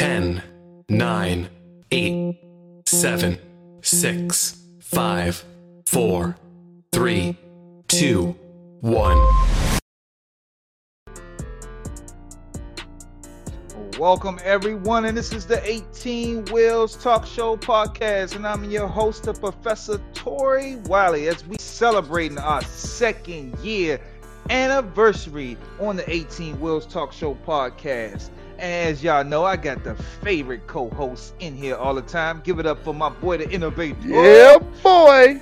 10, 9, 8, 7, 6, 5, 4, 3, 2, 1. Welcome, everyone, and this is the 18 Wheels Talk Show podcast, and I'm your host, the Professor Tori Wiley, as we celebrating our second year anniversary on the 18 Wheels Talk Show podcast. And as y'all know, I got the favorite co-host in here all the time. Give it up for my boy, the innovator. Yeah, boy.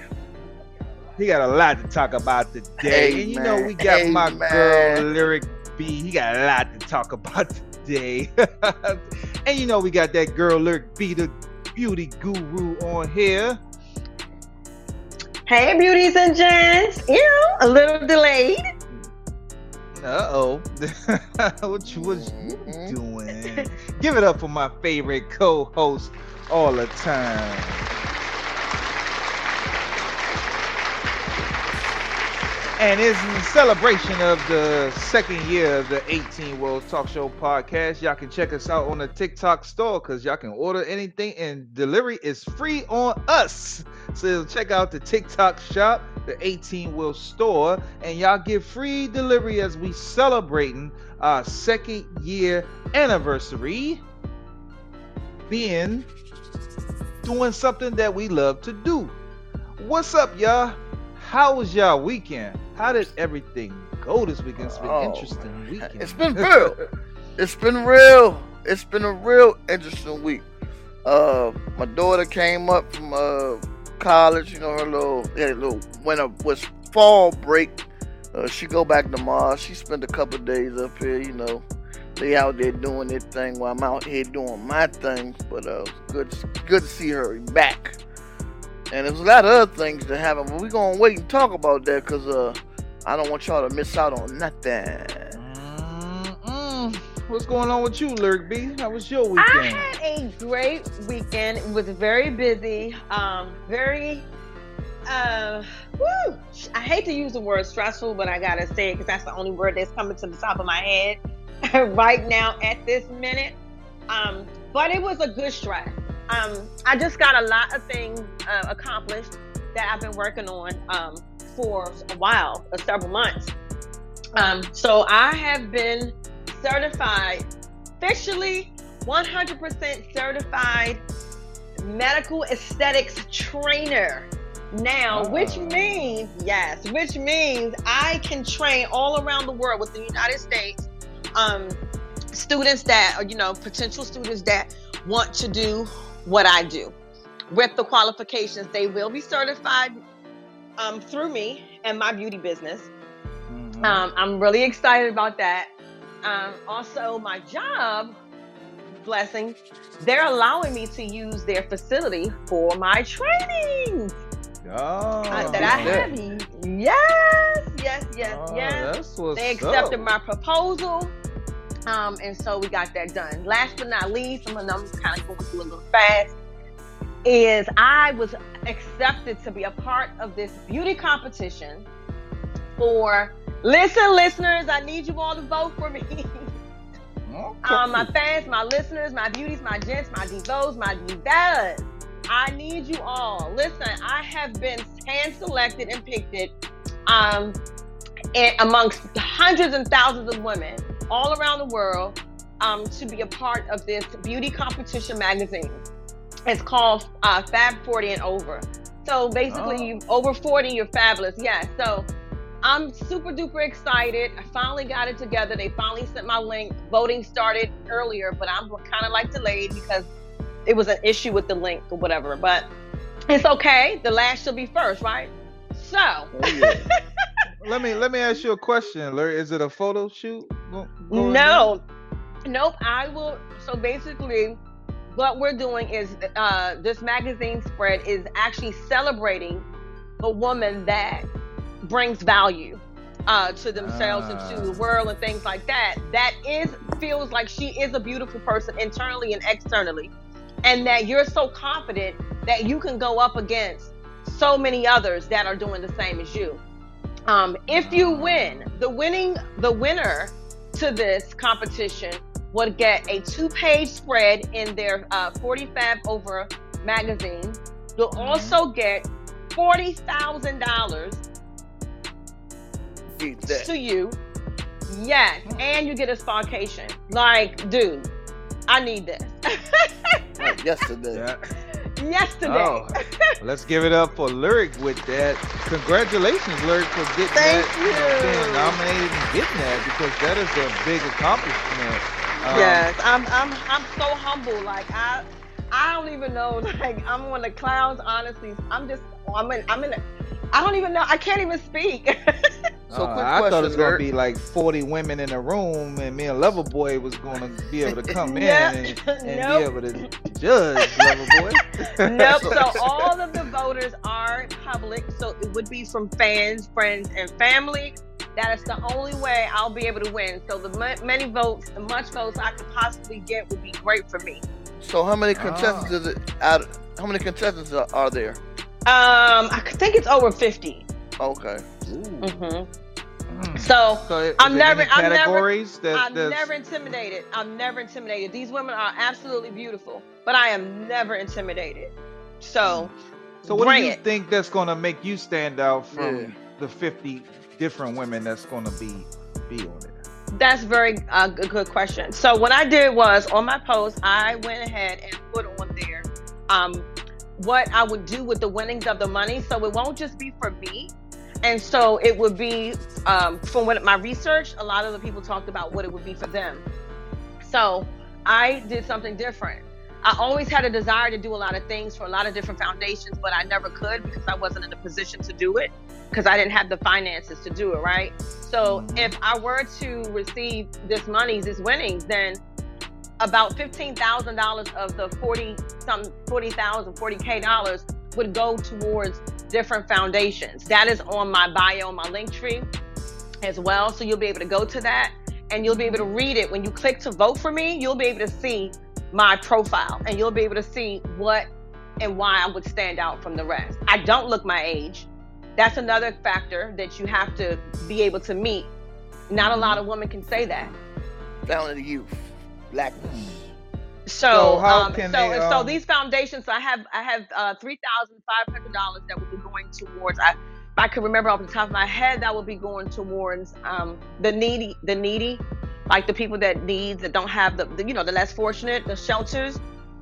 He got a lot to talk about today, Hey, and you know we got Hey, my man. girl Lyric B. He got a lot to talk about today, and you know we got that girl Lyric B, the beauty guru, on here. Hey, beauties and gents. You know, a little delayed. Uh oh, what you was you Mhm. doing? Give it up for my favorite co-host all the time. And it's in celebration of the second year of the 18 World Talk Show podcast. Y'all can check us out on the TikTok store because y'all can order anything and delivery is free on us. So check out the TikTok shop, the 18 Wheel store, and y'all get free delivery as we celebrating our second year anniversary being doing something that we love to do. What's up, y'all? How was y'all weekend? How did everything go this weekend? It's been Oh, an interesting weekend. It's been real. It's been real. It's been a real interesting week. Uh, my daughter came up from uh college. You know, her little a little winter was fall break. Uh, she go back tomorrow. She spent a couple days up here. You know, they out there doing their thing while I'm out here doing my thing. But uh, good, good to see her back. And there's a lot of other things that happen, but we're gonna wait and talk about that because uh, I don't want y'all to miss out on nothing. Mm-mm. What's going on with you, Lyric B? How was your weekend? I had a great weekend. It was very busy. Um, very. Uh, woo, I hate to use the word stressful, but I gotta say it because that's the only word that's coming to the top of my head right now at this minute. Um, but it was a good stress. Um, I just got a lot of things uh, accomplished that I've been working on um, for a while, uh, several months. Um, so I have been certified, officially 100% certified medical aesthetics trainer now, which means, yes, which means I can train all around the world with the United States um, students that, you know, potential students that want to do what I do. With the qualifications, they will be certified um, through me and my beauty business. Mhm. Um, I'm really excited about that. Um, also, my job, blessing, they're allowing me to use their facility for my training oh, uh, that I have. Yes, yes, yes, oh, yes. They accepted up. my proposal. Um, and so we got that done. Last but not least, I'm gonna kind of going through a little fast. Is I was accepted to be a part of this beauty competition for listen, listeners. I need you all to vote for me. Okay. um, my fans, my listeners, my beauties, my gents, my divos, my divas. I need you all. Listen, I have been hand selected and picked it um, and amongst hundreds and thousands of women all around the world um, to be a part of this beauty competition magazine. It's called uh, Fab 40 and Over. So basically, Oh. you over 40, you're fabulous. Yeah. So I'm super duper excited. I finally got it together. They finally sent my link. Voting started earlier, but I'm kind of like delayed because it was an issue with the link or whatever. But it's okay. The last shall be first, right? So, Oh, yeah. let me let me ask you a question, Larry. Is it a photo shoot? go- no, nope. I will. So basically, what we're doing is uh, this magazine spread is actually celebrating the woman that brings value uh, to themselves and to the Ah. world and things like that. That is feels like she is a beautiful person internally and externally, and that you're so confident that you can go up against so many others that are doing the same as you. Um, if you win, the winning, the winner to this competition would get a two-page spread in their uh, 40 Fab Over magazine. You'll Mm-hmm. also get forty thousand dollars to you. Yes, Hmm. and you get a sparkation. Like, dude, I need this. Like yesterday. Yeah. Yesterday. Oh, let's give it up for Lyric with that. Congratulations, Lyric, for getting Thank that. know, you. being nominated and getting that because that is a big accomplishment. Um, yes, I'm I'm I'm so humble. Like I I don't even know. Like I'm one of the clowns. Honestly, I'm just I'm in I'm in. A, I don't even know. I can't even speak. So uh, quick I thought it was gonna be like 40 women in a room, and me and Loverboy was gonna be able to come in and, and Nope. be able to judge Loverboy. nope. So- So all of the voters are public. So it would be from fans, friends, and family. That is the only way I'll be able to win. So the ma- many votes, the much votes I could possibly get would be great for me. So how many Ah. contestants is it out? How many contestants are, are there? Um, I think it's over fifty. Okay. Ooh. hmm Mm. So So I'm never- I'm never- categories that I'm never intimidated. I'm never intimidated. These women are absolutely beautiful, but I am never intimidated. So, So what do you it. think that's gonna make you stand out from Yeah. the 50 different women that's gonna be be on it? That's very uh, good, good question. So what I did was on my post, I went ahead and put on there um, what I would do with the winnings of the money. So it won't just be for me. And so it would be um, from what my research. A lot of the people talked about what it would be for them. So I did something different. I always had a desire to do a lot of things for a lot of different foundations, but I never could because I wasn't in a position to do it because I didn't have the finances to do it, right? So if I were to receive this monies, this winnings, then about fifteen thousand dollars of the forty some forty thousand, forty K dollars would go towards different foundations. That is on my bio, my link tree as well. So you'll be able to go to that and you'll be able to read it. When you click to vote for me, you'll be able to see my profile and you'll be able to see what and why I would stand out from the rest. I don't look my age. That's another factor that you have to be able to meet. Not a lot of women can say that. Down in the youth. Blackness. So, So how um, can so, they, so um, these foundations, I have I have uh, three thousand five hundred dollars that will be going towards. I, if I could remember off the top of my head, that will be going towards um, the needy, the needy, like the people that need that don't have the, the you know the less fortunate, the shelters.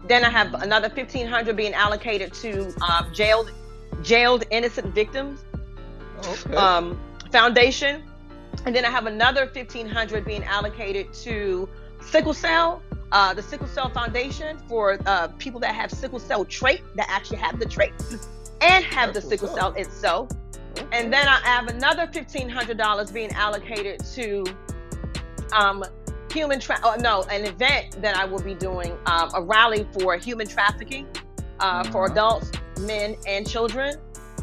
Then I have another fifteen hundred being allocated to um, jailed jailed innocent victims Okay. um, foundation, and then I have another fifteen hundred being allocated to sickle cell, uh, the sickle cell foundation for uh, people that have sickle cell trait that actually have the trait and have That's the sickle cell itself. And then I have another fifteen hundred dollars being allocated to um, human tra- oh, no an event that I will be doing um, a rally for human trafficking uh, for Uh-huh. adults, men, and children.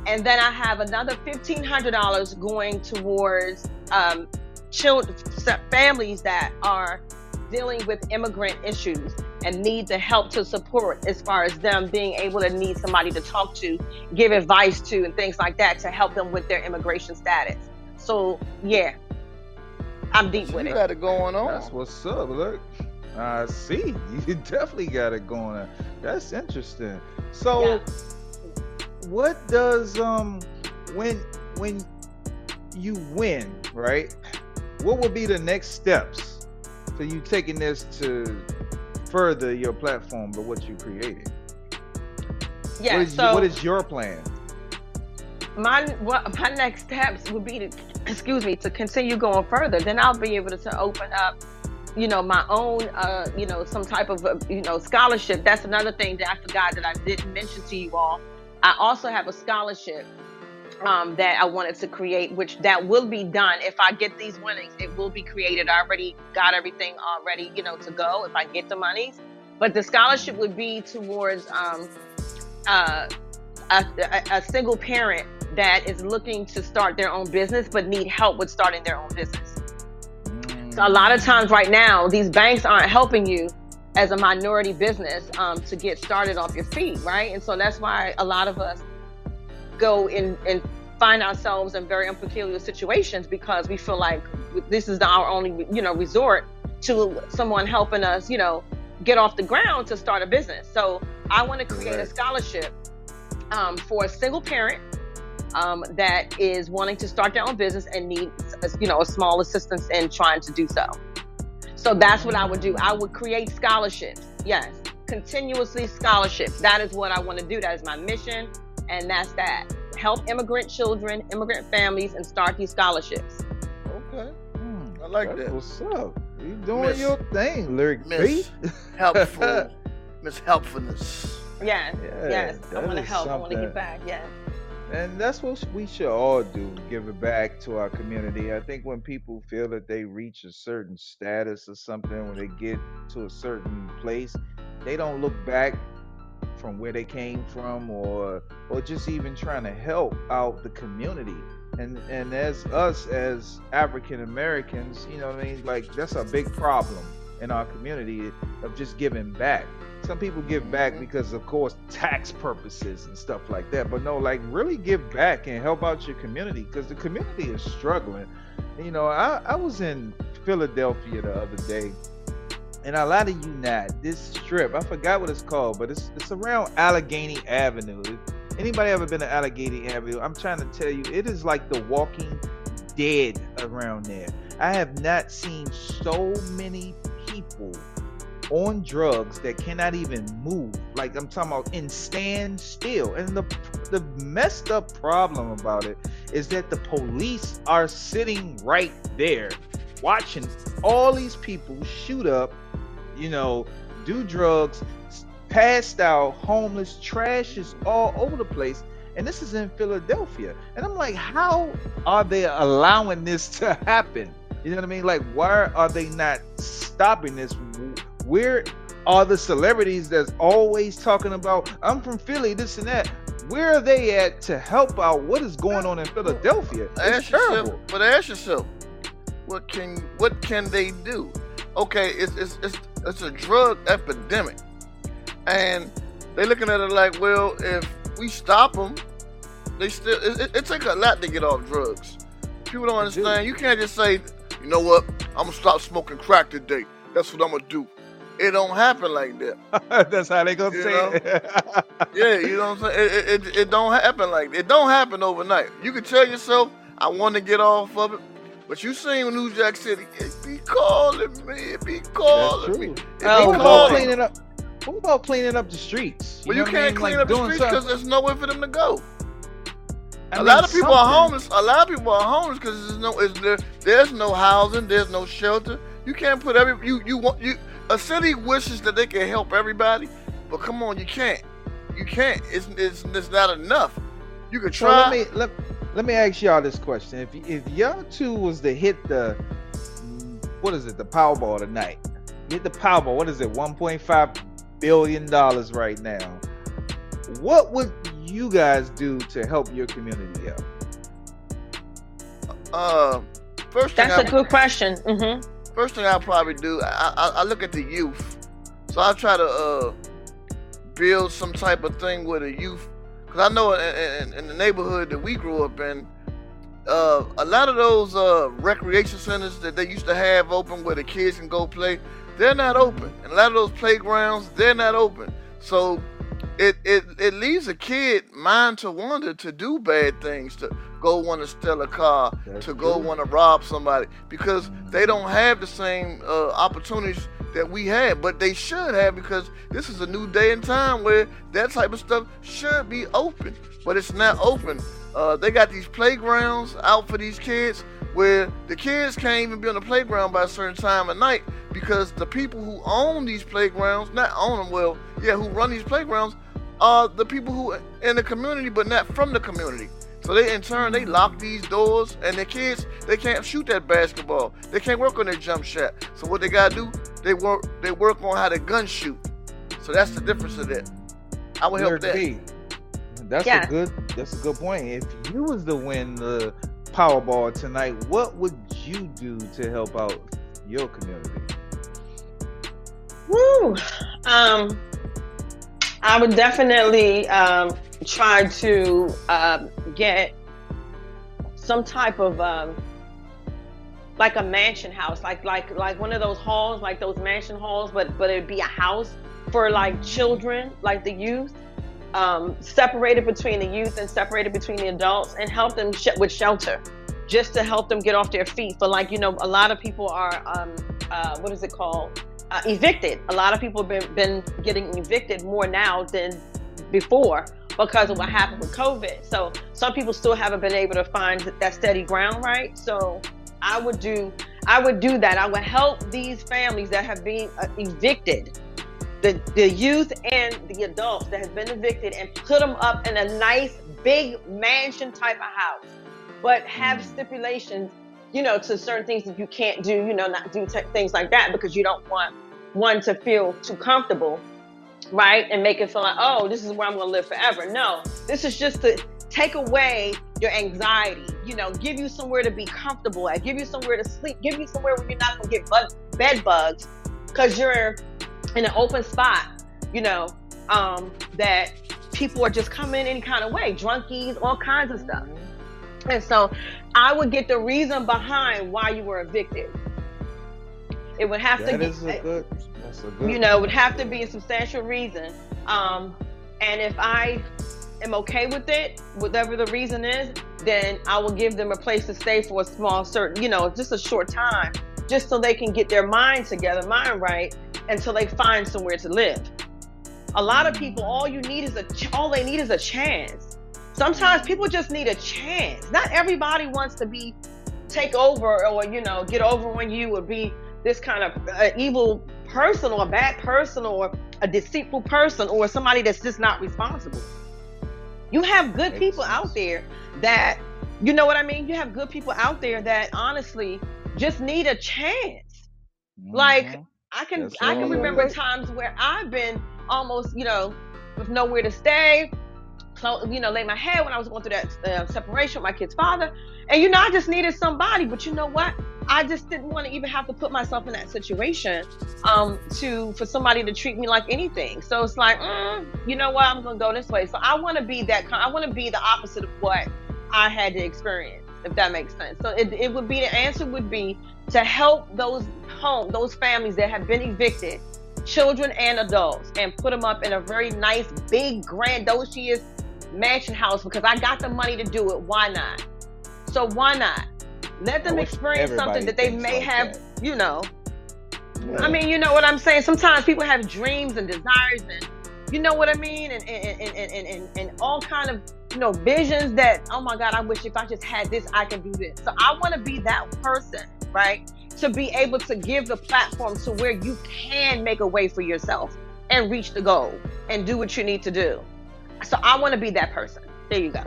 And then I have another fifteen hundred dollars going towards um, children, families that are dealing with immigrant issues and need the help to support as far as them being able to need somebody to talk to, give advice to, and things like that to help them with their immigration status. So yeah, I'm deep So with you got it going on. That's what's up. Look, I see. You definitely got it going on. That's interesting. So, Yeah. what does um when when you win, right? What would be the next steps for you taking this to further your platform, but what you created? Yeah. what is, so what is your plan? my what my next steps would be to excuse me to continue going further then i'll be able to, open up you know my own uh you know some type of uh, you know scholarship that's another thing that i forgot that i didn't mention to you all i also have a scholarship um, that I wanted to create, which that will be done if I get these winnings. It will be created. I already got everything already, you know, to go if I get the monies. But the scholarship would be towards um, uh, a, a, a single parent that is looking to start their own business but need help with starting their own business. So a lot of times right now, these banks aren't helping you as a minority business um, to get started off your feet, right? And so that's why a lot of us go in and find ourselves in very unpeculiar situations because we feel like this is our only, you know, resort to someone helping us, you know, get off the ground to start a business. So I want to create a scholarship um, for a single parent um, that is wanting to start their own business and needs, you know, a small assistance in trying to do so. So that's what I would do. I would create scholarships. Yes, continuously scholarships. That is what I want to do. That is my mission, and that's that. Help immigrant children, immigrant families, and start these scholarships. Okay, I like That's that. What's up? You doing Miss- your thing, lyric Miss B. Helpful, Miss Helpfulness. Yes, Yeah, yes. I want to help. I want to something. give back. Yes. And that's what we should all do, give it back to our community. I think when people feel that they reach a certain status or something, when they get to a certain place, they don't look back from where they came from or or just even trying to help out the community. And and as us as African Americans, you know what I mean, like that's a big problem in our community of just giving back. Some people give back because of course tax purposes and stuff like that. But no, like really give back and help out your community because the community is struggling. You know, I, I was in Philadelphia the other day and a lot of you not, this strip, I forgot what it's called, but it's it's around Allegheny Avenue. Anybody ever been to Allegheny Avenue? I'm trying to tell you, it is like the walking dead around there. I have not seen so many people on drugs that cannot even move. Like I'm talking about in stand still. And the the messed up problem about it is that the police are sitting right there watching all these people shoot up, you know, do drugs, passed out, homeless, trash is all over the place. And this is in Philadelphia. And I'm like, how are they allowing this to happen? You know what I mean? Like, why are they not stopping this? Where are the celebrities that's always talking about, I'm from Philly, this and that? Where are they at to help out what is going on in Philadelphia? It's ask yourself, but ask yourself, what can what can they do? Okay, it's it's it's, it's a drug epidemic, and they're looking at it like, well, if we stop them, they still it, it, it take a lot to get off drugs. People don't They do. understand. You can't just say, you know what, I'm gonna stop smoking crack today. That's what I'm gonna do. It don't happen like that. That's how they gonna You say know? it. Yeah, you know what I'm saying? It, it, it, it don't happen like it don't happen overnight. You can tell yourself, I want to get off of it, but you seen New Jack City, it be calling me, it be calling me. true. It be what about calling. cleaning up? What about cleaning up the streets? Well, you know what I can't mean? clean Like up the streets because there's nowhere for them to go. I A mean, lot of people are homeless. A lot of people are homeless because there's no, is there, there's no housing, there's no shelter. You can't put every you you want you. A city wishes that they can help everybody, but come on, you can't. You can't. It's it's, it's not enough. You could So try. let me let, let me ask y'all this question: If if y'all two was to hit the what is it, the Powerball tonight? Hit the Powerball. What is it? 1.5 billion dollars right now. What would you guys do to help your community out? uh, first thing That's I, a good question. hmm first thing I probably do, I, I, I look at the youth. So I try to uh, build some type of thing with the youth, because I know in, in, in the neighborhood that we grew up in, uh, a lot of those uh, recreation centers that they used to have open where the kids can go play, they're not open. And a lot of those playgrounds, they're not open. So it, it, it leaves a kid mind to wander to do bad things, to go want to steal a car, That's to go want to rob somebody, because they don't have the same uh, opportunities that we had, but they should have because this is a new day and time where that type of stuff should be open, but it's not open. Uh, they got these playgrounds out for these kids where the kids can't even be on the playground by a certain time of night because the people who own these playgrounds, not own them, well, yeah, who run these playgrounds, are the people who in the community but not from the community. So they in turn they lock these doors and the kids they can't shoot that basketball. They can't work on their jump shot. So what they gotta do, they work they work on how to gun shoot. So that's the difference of that. I would help that. B, That's Yeah. a good. That's a good point. If you was to win the Powerball tonight, what would you do to help out your community? Woo. Um, I would definitely um, try to um, get some type of um, like a mansion house, like like like one of those halls, like those mansion halls, but but it'd be a house for like children, like the youth, um, separated between the youth and separated between the adults, and help them sh- with shelter, just to help them get off their feet. For like you know, a lot of people are um, uh, what is it called? Uh, evicted. A lot of people have been, been getting evicted more now than before because of what happened with COVID. So some people still haven't been able to find that steady ground, right? So I would do I would do that. I would help these families that have been uh, evicted, the the youth and the adults that have been evicted, and put them up in a nice big mansion type of house, but have stipulations, you know, to certain things that you can't do, you know, not do t- things like that because you don't want one to feel too comfortable right? And make it feel like, oh, this is where I'm going to live forever. No, this is just to take away your anxiety, you know, give you somewhere to be comfortable at, give you somewhere to sleep, give you somewhere where you're not going to get bug- bed bugs because you're in an open spot, you know, um, that people are just coming any kind of way, drunkies, all kinds of stuff. And so I would get the reason behind why you were evicted. It would have that to a good you know, would have to be a substantial reason. Um, and if I am okay with it, whatever the reason is, then I will give them a place to stay for a small, certain, you know, just a short time, just so they can get their mind together, mind right, until they find somewhere to live. A lot of people, all you need is a, all they need is a chance. Sometimes people just need a chance. Not everybody wants to be take over or you know get over on you or be this kind of uh, evil person or a bad person or a deceitful person or somebody that's just not responsible. You have good people out there that, you know what I mean? You have good people out there that honestly just need a chance. Mm-hmm. Like I can that's I can remember times where I've been almost, you know, with nowhere to stay, you know, lay my head when I was going through that uh, separation with my kid's father. And you know, I just needed somebody. But you know what? I just didn't want to even have to put myself in that situation um, to for somebody to treat me like anything. So it's like, mm, you know what? I'm gonna go this way. So I want to be that. I want to be the opposite of what I had to experience, if that makes sense. So it, it would be the answer would be to help those home those families that have been evicted children and adults and put them up in a very nice big grandiose mansion house because I got the money to do it. Why not? So why not? Let them experience something that they may like have, that. you know. Yeah. I mean, you know what I'm saying? Sometimes people have dreams and desires and you know what I mean? And and, and, and, and, and all kind of, you know, visions that, oh my God, I wish if I just had this, I can do this. So I want to be that person, right? To be able to give the platform to where you can make a way for yourself and reach the goal and do what you need to do. So I want to be that person. There you go.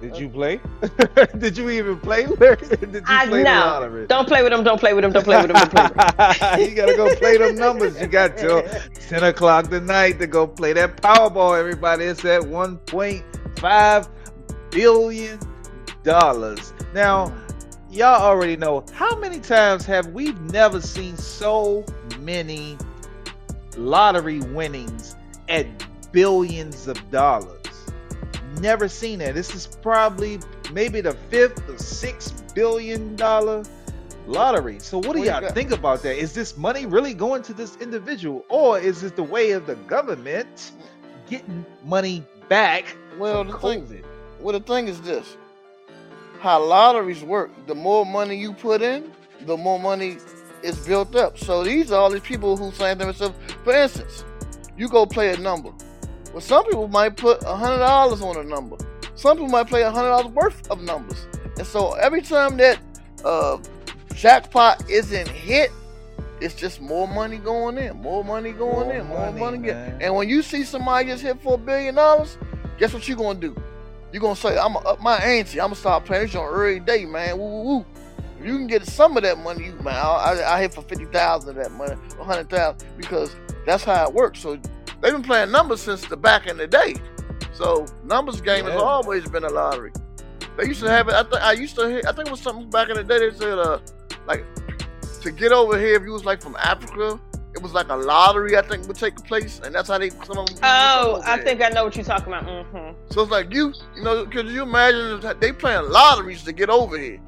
Did you play? Did you even play? Did you I, play no. Don't play with them. Don't play with them. Don't play with them. Don't play with them. you gotta go play them numbers. You got till ten o'clock tonight to go play that Powerball. Everybody, it's at one point five billion dollars. Now, y'all already know how many times have we never seen so many lottery winnings at billions of dollars. Never seen that. This is probably maybe the fifth or sixth billion dollar lottery. So what do what y'all think about that? Is this money really going to this individual, or is it the way of the government getting money back? Well, the COVID? thing, well, the thing is this: how lotteries work. The more money you put in, the more money is built up. So these are all these people who saying to themselves, for instance, you go play a number. Well, some people might put a hundred dollars on a number. Some people might play a hundred dollars worth of numbers. And so every time that uh, jackpot isn't hit, it's just more money going in, more money going more in, more money, money And when you see somebody just hit for a billion dollars, guess what you're gonna do? You're gonna say, I'm gonna up my ante. I'm gonna start playing this on every day, man. Woo, woo, woo. If you can get some of that money, you man, I, I, I hit for fifty thousand of that money, a hundred thousand, because that's how it works. So They've been playing numbers since the back in the day. So numbers game yeah. has always been a lottery. They used to have it. I, th- I used to. Hear, I think it was something back in the day. They said, uh, like to get over here, if you was like from Africa, it was like a lottery. I think would take place, and that's how they. Some of them oh, I think I know what you're talking about. Mm-hmm. So it's like you, you know, could you imagine they playing lotteries to get over here?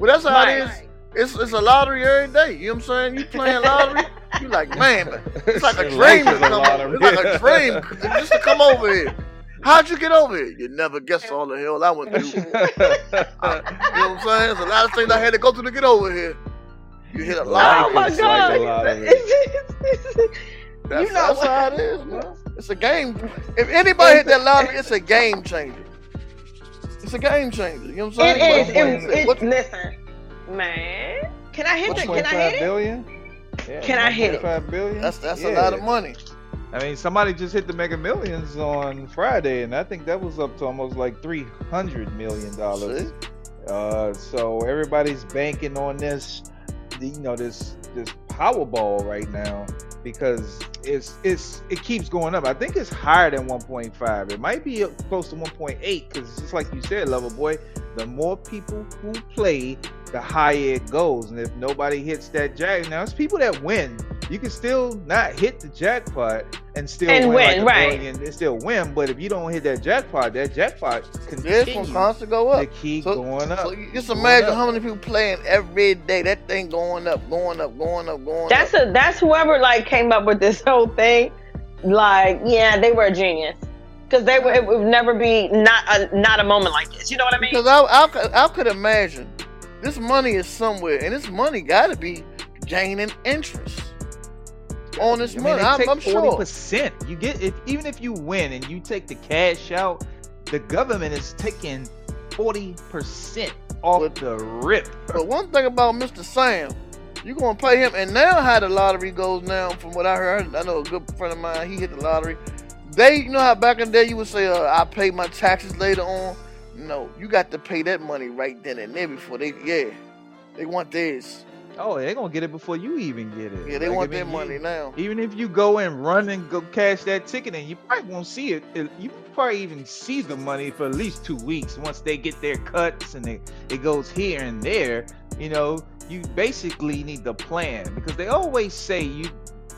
Well, that's how right. it is. It's it's a lottery every day. You know what I'm saying? You playing lottery, you like, man, it's like a dream to come over. It's like a dream just to come over here. How'd you get over here? You never guess all the hell I went through. You know what I'm saying? There's a lot of things I had to go through to get over here. You hit a lot. Oh my Life is like god! a. That's, you know that's how it is, man. It's a game. If anybody hit that lottery, it's a game changer. It's a game changer. You know what I'm saying? It is. What- It, it, listen, man. Can I hit? The, can I 1.5 hit it? billion? Yeah, Can I hit it? 1.5 billion? that's that's a lot of money. I mean, somebody just hit the Mega Millions on Friday, and I think that was up to almost like three hundred million dollars. Uh, so everybody's banking on this, you know, this this Powerball right now because it's it's it keeps going up. I think it's higher than 1.5. It might be close to 1.8 because just like you said, Lover Boy, the more people who play, the higher it goes. And if nobody hits that jack, now it's people that win. You can still not hit the jackpot and still And win, win, like right. billion and still win. But if you don't hit that jackpot, that jackpot Yeah, it's continues gonna constantly go to up. keep So- going up. So you just imagine up. how many people playing every day. That thing going up, going up, going up, going That's up. a that's whoever like came up with this whole thing. Like, yeah, they were a genius because they would it would never be not a not a moment like this. You know what I mean? Because I, I, I could imagine this money is somewhere, and this money got to be gaining interest on this I mean, money. they I'm, I'm sure. percent. You get if even if you win and you take the cash out, the government is taking forty percent off But- the rip. But one thing about Mr. Sam, you're gonna pay him, and now how the lottery goes now, from what I heard, I know a good friend of mine, he hit the lottery. They, you know how back in the day you would say, uh, I pay my taxes later on. No, you got to pay that money right then and there before they, yeah, they want theirs. Oh, they're gonna get it before you even get it. Yeah, they Like, want I their money you- now. Even if you go and run and go cash that ticket, and you probably won't see it. You probably even see the money for at least two weeks once they get their cuts and it, it goes here and there. You know, you basically need the plan because they always say you.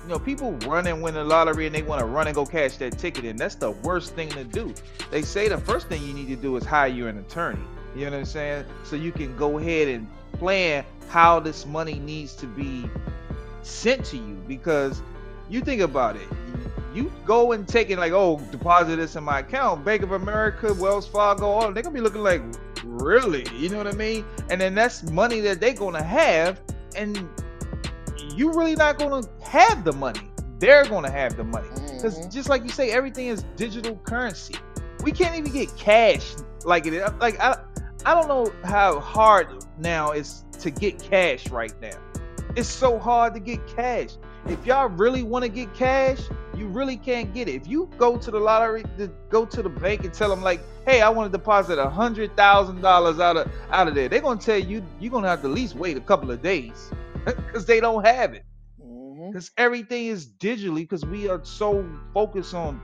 You know, people run and win the lottery and they want to run and go cash that ticket and That's the worst thing to do. They say the first thing you need to do is hire you an attorney. You know what I'm saying? So you can go ahead and plan how this money needs to be sent to you. Because you think about it you go and take it like oh deposit this in my account bank of america wells fargo all they're gonna be looking like really? You know what i mean? And then that's money that they're gonna have and you really not gonna have the money. They're gonna have the money. Because Mhm. just like you say everything is digital currency. We can't even get cash like it like i i don't know how hard now is to get cash right now. It's so hard to get cash. If y'all really want to get cash you really can't get it. If you go to the lottery to go to the bank and tell them like hey i want to deposit a hundred thousand dollars out of out of there they're gonna tell you you're gonna have to at least wait a couple of days because they don't have it. Mm-hmm. Because everything is digitally because we are so focused on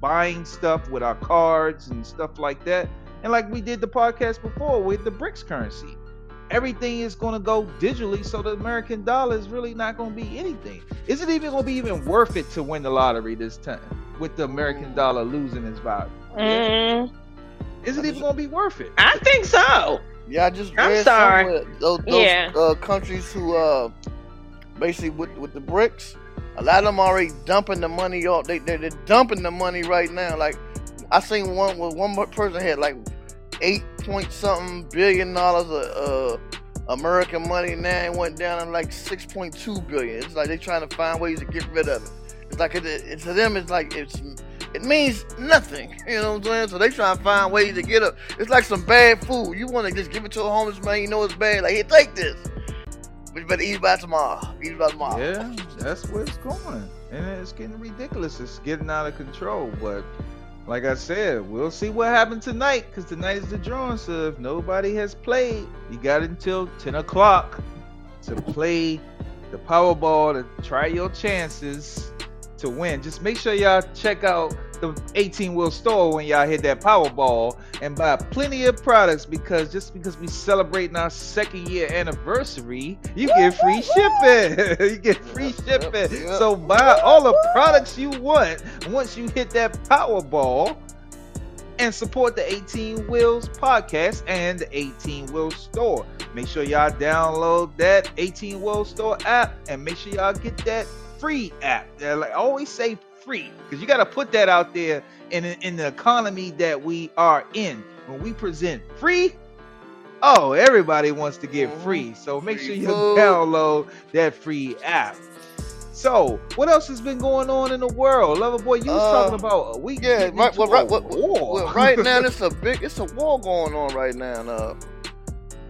buying stuff with our cards and stuff like that. And like we did the podcast before with the BRICS currency everything is going to go digitally so the american dollar is really not going to be anything is it even going to be even worth it to win the lottery this time with the american dollar losing its value Mm, is it even going to be worth it I think so. Yeah, I just I'm sorry. those, those Yeah. uh, countries who uh basically with with the BRICS, a lot of them already dumping the money off. They they they're dumping the money right now. Like I seen one where one person had like eight point something billion dollars of uh, American money. Now it went down to like six point two billion. It's like they're trying to find ways to get rid of it. It's like it, it to them. It's like it's it means nothing. You know what I'm saying? So they try to find ways to get it. It's like some bad food. You want to just give it to a homeless man. You know it's bad. Like, here, take this. But you better eat by tomorrow. Eat it by tomorrow. Yeah, that's where it's going. And it's getting ridiculous. It's getting out of control. But like I said, we'll see what happens tonight because tonight is the drawing. So if nobody has played, you got until 10 o'clock to play the Powerball to try your chances to win. Just make sure y'all check out the 18 wheel store when y'all hit that Powerball and buy plenty of products because just because we celebrating our second year anniversary, you get free shipping. you get free Yep, shipping. yep, yep. So buy all the products you want once you hit that Powerball. and support the 18 Wheels podcast and the 18 Wheels store. Make sure y'all download that 18 Wheels store app and make sure y'all get that free app. Like I always say free because you got to put that out there in in the economy that we are in. When we present free, oh, everybody wants to get Mhm. free. So make Free sure you food. download that free app. So, what else has been going on in the world? Lover boy, you was Uh, talking about we Yeah, right. Well, right, well, well, right now it's a big, it's a war going on right now. Uh,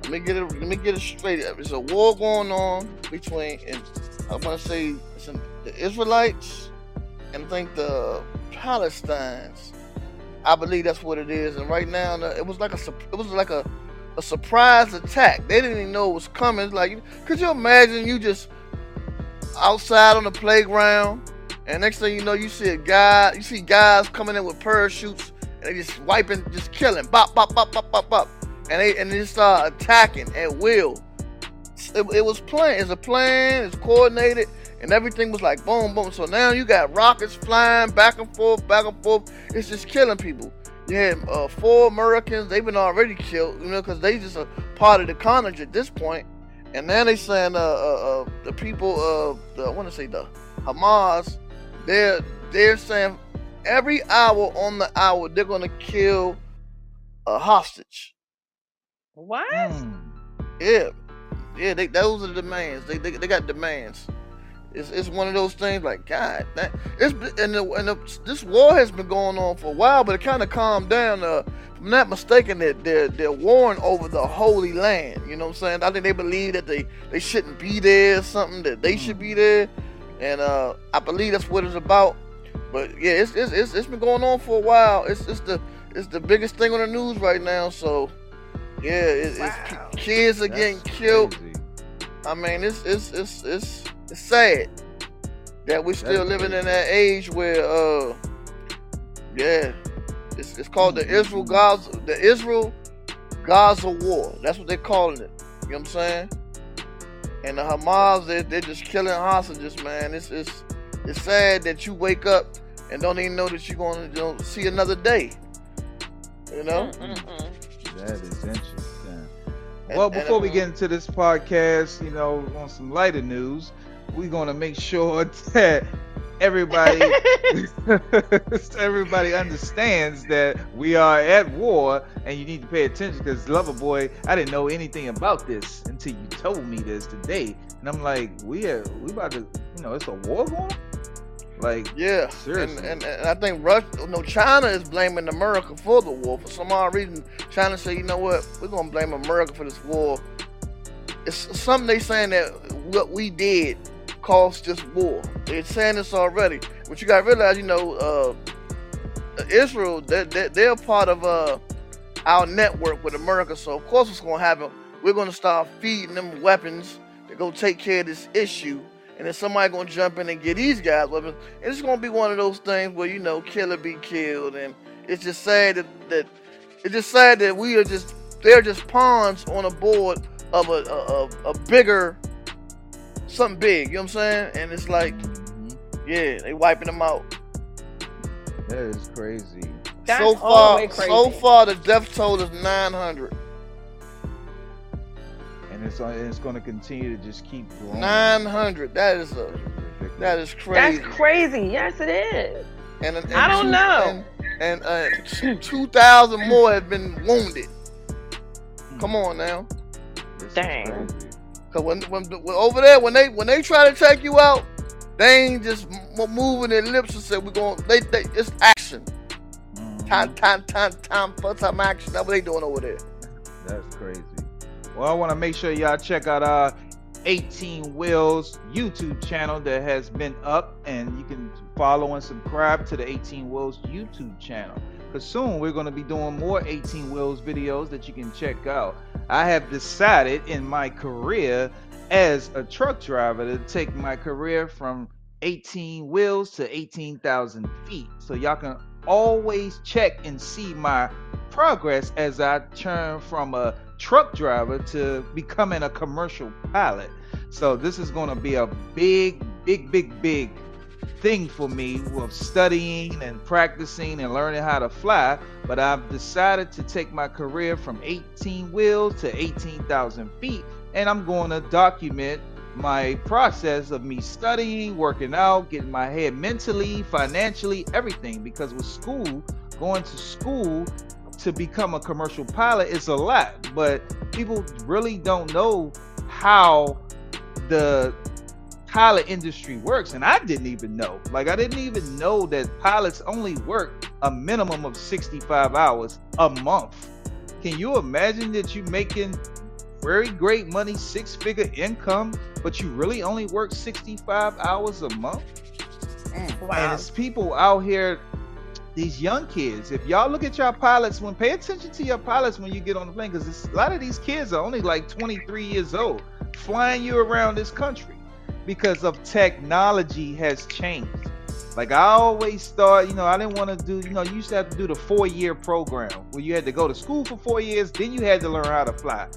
let me get it. Let me get it straight. It's a war going on between, and I want to say, the Israelites and think the Palestinians. I believe that's what it is. And right now, it was like a, it was like a, a surprise attack. They didn't even know it was coming. It's like, could you imagine you just outside on the playground? And next thing you know, you see a guy, you see guys coming in with parachutes, and they just wiping, just killing, bop, bop, bop, bop, bop, bop, and they and they start attacking at will. It, it was planned. It's a plan. It's coordinated, and everything was like boom, boom. So now you got rockets flying back and forth, back and forth. It's just killing people. You had uh, four Americans. They've been already killed, you know, because they just a part of the carnage at this point. And now they saying uh, uh, uh, the people, uh, the, I want to say the Hamas, they're they're saying every hour on the hour they're gonna kill a hostage. What? Mm. Yeah, yeah. They, those are the demands. They, they they got demands. It's, it's one of those things like God. That it's and the, and the, this war has been going on for a while, but it kind of calmed down. Uh, if I'm not mistaken, that they're, they're warring over the Holy Land. You know what I'm saying? I think they believe that they they shouldn't be there, or something that they should be there, and uh, I believe that's what it's about. But yeah, it's it's, it's, it's been going on for a while. It's it's the it's the biggest thing on the news right now. So yeah, it, Wow. it's kids are getting killed. crazy. I mean, it's it's it's it's, it's sad that we're still That's living crazy. in that age where, uh, yeah, it's, it's called the Israel Gaza the Israel Gaza War. That's what they're calling it. You know what I'm saying? And the Hamas, they they're just killing hostages, man. It's it's it's sad that you wake up and don't even know that you're going to you know, see another day. You know? Mm-mm-mm. That is interesting. And- Well, before we uh, get into this podcast, you know, on some lighter news, we're gonna make sure that everybody everybody understands that we are at war and you need to pay attention because lover boy i didn't know anything about this until you told me this today and i'm like we are we about to you know it's a war going like Yeah, and, Seriously. and, and I think Russia, no, China is blaming America for the war. For some odd reason, China say, you know what, we're gonna blame America for this war. It's something they saying that what we did caused just war. They're saying this already, but you gotta realize, you know, uh, Israel, they're, they're part of uh, our network with America. So of course, what's gonna happen? We're gonna start feeding them weapons to go take care of this issue and then somebody gonna jump in and get these guys weapons. And it's gonna be one of those things where you know, killer be killed, and it's just sad that, that it's just sad that we are just they're just pawns on a board of a a, a, a bigger something big. You know what I'm saying? And it's like, mhm, yeah, they wiping them out. that is crazy That's so far, crazy. so far, the death toll is 900. and it's on it's gonna continue to just keep growing 900. That is a that is crazy. That's crazy. Yes, it is. And, and I don't two- know. And, and uh, two thousand more have been wounded. Come on now, This is Dang. Cause when, when when over there when they when they try to take you out, they ain't just m- moving their lips and say we're going. They, they it's action. Mhm. Time time time time for time action. That's what they doing over there. That's crazy. Well, I want to make sure y'all check out our 18 Wheels YouTube channel that has been up, and you can follow and subscribe to the 18 Wheels YouTube channel. Because soon we're going to be doing more 18 Wheels videos that you can check out. I have decided in my career as a truck driver to take my career from 18 wheels to 18,000 feet. So y'all can always check and see my progress as I turn from a truck driver to becoming a commercial pilot. So this is going to be a big, big, big, big thing for me of studying and practicing and learning how to fly. But I've decided to take my career from 18 wheels to 18,000 feet, and I'm going to document my process of me studying, working out, getting my head mentally, financially, everything. Because with school, going to school to become a commercial pilot is a lot, but people really don't know how the pilot industry works and I didn't even know. Like I didn't even know that pilots only work a minimum of 65 hours a month. Can you imagine that you're making very great money, six figure income, but you really only work 65 hours a month? Wow. And it's people out here, these young kids. If y'all look at your pilots, when pay attention to your pilots when you get on the plane, because a lot of these kids are only like 23 years old, flying you around this country because of technology has changed. Like I always thought, you know, I didn't want to do, you know, you used to have to do the four year program where you had to go to school for four years, then you had to learn how to fly.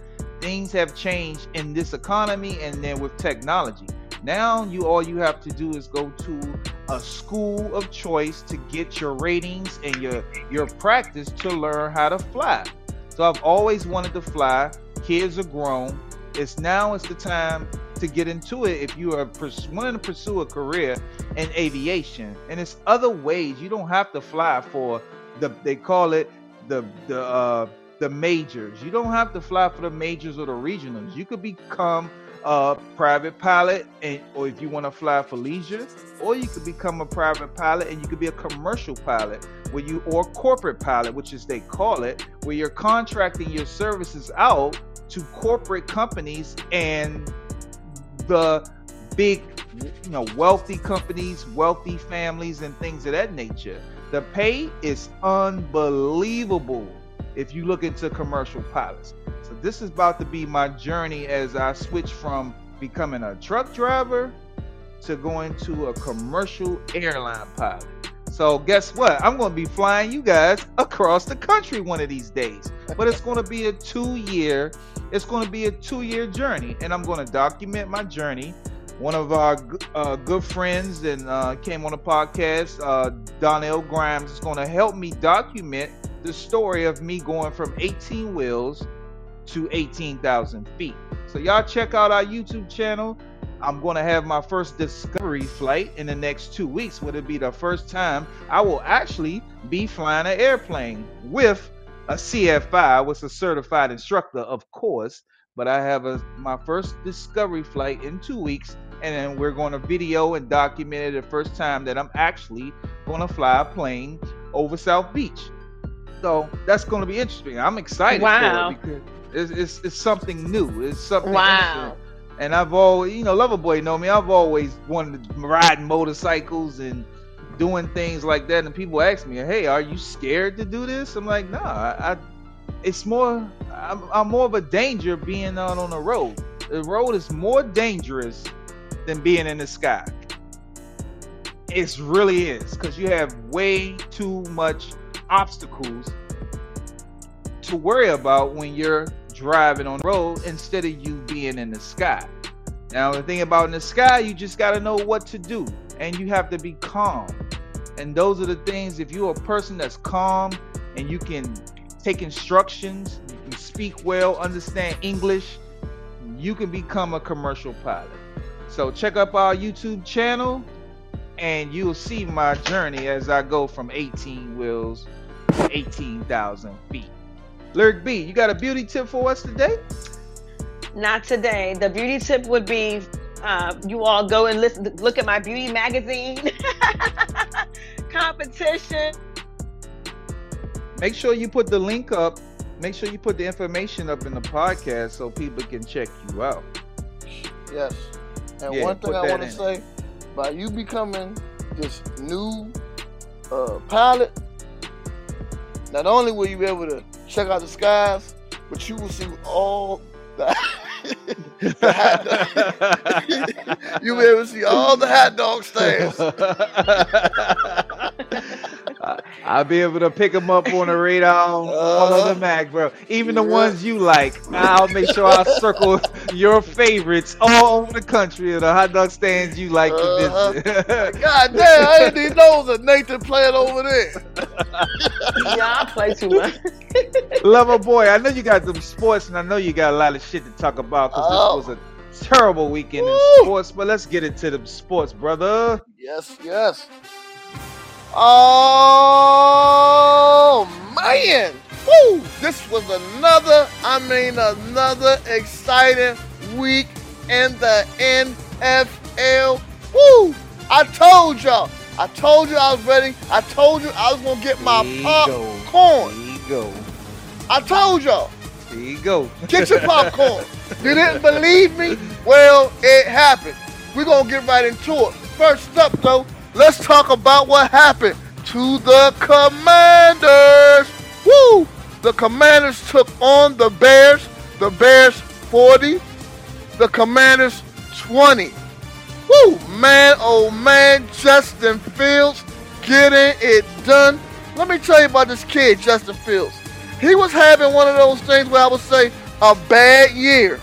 Things have changed in this economy and then with technology. Now you all you have to do is go to a school of choice to get your ratings and your your practice to learn how to fly. So I've always wanted to fly. Kids are grown. It's now it's the time to get into it if you are wanting to pursue a career in aviation. And it's other ways. You don't have to fly for the they call it the the uh the majors. You don't have to fly for the majors or the regionals. You could become a private pilot and or if you want to fly for leisure, or you could become a private pilot and you could be a commercial pilot where you or corporate pilot, which is they call it, where you're contracting your services out to corporate companies and the big, you know, wealthy companies, wealthy families, and things of that nature. The pay is unbelievable if you look into commercial pilots. So this is about to be my journey as I switch from becoming a truck driver to going to a commercial airline pilot. So guess what? I'm going to be flying you guys across the country one of these days. But it's going to be a 2-year it's going to be a 2-year journey and I'm going to document my journey. One of our uh, good friends and uh, came on the podcast, uh, Donnell Grimes, is going to help me document the story of me going from 18 wheels to 18,000 feet. So y'all check out our YouTube channel. I'm going to have my first discovery flight in the next two weeks. Would it be the first time I will actually be flying an airplane with a CFI, was a certified instructor, of course. But I have a my first discovery flight in two weeks, and then we're going to video and document it the first time that I'm actually going to fly a plane over South Beach. So that's going to be interesting. I'm excited Wow. for it because it's, it's, it's something new. It's something Wow. And I've always, you know, Lover Boy know me. I've always wanted to ride motorcycles and doing things like that. And people ask me, "Hey, are you scared to do this?" I'm like, "No, I, I it's more. I'm, I'm more of a danger being out on the road. The road is more dangerous than being in the sky. It really is because you have way too much obstacles to worry about when you're driving on the road instead of you being in the sky. Now, the thing about in the sky, you just got to know what to do and you have to be calm. And those are the things, if you're a person that's calm and you can take instructions, you can speak well, understand English, you can become a commercial pilot. So, check up our YouTube channel and you'll see my journey as I go from 18 wheels to 18,000 feet. Lyric B, you got a beauty tip for us today? Not today. The beauty tip would be uh, you all go and listen, look at my beauty magazine competition. Make sure you put the link up. Make sure you put the information up in the podcast so people can check you out. Yes. And Yeah, one thing I want to in. say, by you becoming this new uh, pilot, not only will you be able to check out the skies, but you will see all the, dog. You'll be able to see all the hot dog stands. I'll be able to pick them up on the radar, all of the Mac, bro. Even the Yeah. ones you like. I'll make sure I circle your favorites all over the country of the hot dog stands you like Uh-huh. to visit. God damn, I didn't even know it was a Nathan playing over there. Yeah, I play too much. Lover boy, I know you got some sports, and I know you got a lot of shit to talk about because Oh. this was a terrible weekend Woo. in sports. But let's get into the sports, brother. Yes, yes. Oh man! Woo! This was another, I mean another exciting week in the NFL. Woo! I told y'all. I told you I was ready. I told you I was gonna get my There popcorn. There you go. I told y'all. There you go. Get your popcorn. you didn't believe me? Well, it happened. We're going to get right into it. First up, though, let's talk about what happened to the Commanders. Woo! The Commanders took on the Bears. The Bears 40. The Commanders 20. Woo! Man, oh man, Justin Fields getting it done. Let me tell you about this kid, Justin Fields. He was having one of those things where I would say a bad year.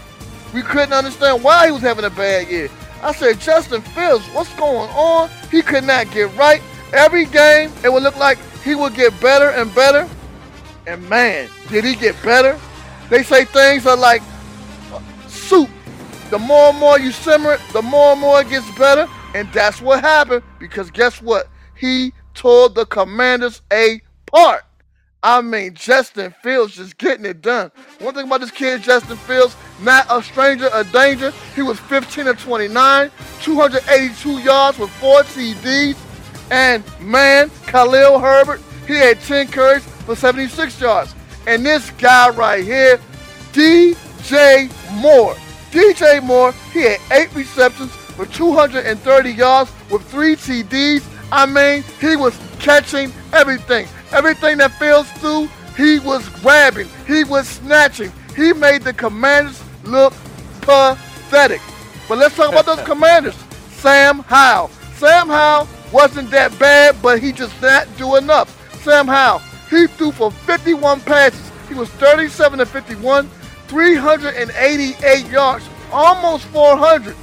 We couldn't understand why he was having a bad year. I said, Justin Fields, what's going on? He could not get right. Every game, it would look like he would get better and better. And man, did he get better? They say things are like soup. The more and more you simmer it, the more and more it gets better. And that's what happened because guess what? He tore the commanders apart. I mean, Justin Fields just getting it done. One thing about this kid, Justin Fields, not a stranger, a danger. He was 15 of 29, 282 yards with four TDs. And man, Khalil Herbert, he had 10 carries for 76 yards. And this guy right here, DJ Moore. DJ Moore, he had eight receptions for 230 yards with three TDs. I mean, he was catching everything. Everything that Fields through, he was grabbing. He was snatching. He made the commanders look pathetic. But let's talk about those commanders. Sam Howell. Sam Howell wasn't that bad, but he just not do enough. Sam Howell, he threw for 51 passes. He was 37 to 51, 388 yards, almost 400.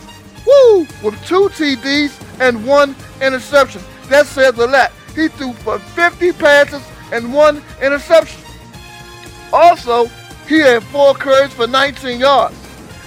Woo! With two TDs and one interception. That says a lot. He threw for 50 passes and one interception. Also, he had four carries for 19 yards.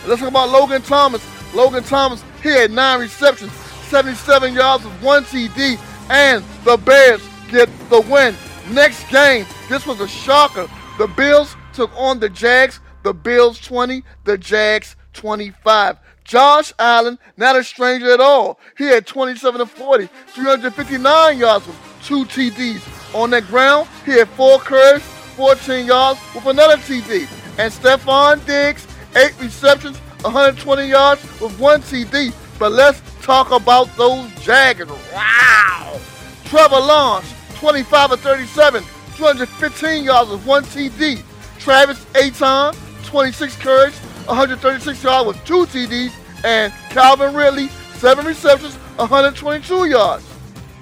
Let's talk about Logan Thomas. Logan Thomas, he had nine receptions, 77 yards with one TD, and the Bears get the win. Next game, this was a shocker. The Bills took on the Jags. The Bills 20, the Jags 25. Josh Allen, not a stranger at all. He had 27 to 40, 359 yards with two TDs. On that ground, he had four carries, 14 yards with another TD. And Stefon Diggs, eight receptions, 120 yards with one TD. But let's talk about those Jaggers. Wow! Trevor Lawrence, 25 of 37, 215 yards with one TD. Travis Etienne, 26 carries, 136 yards with two TDs. And Calvin Ridley, seven receptions, 122 yards.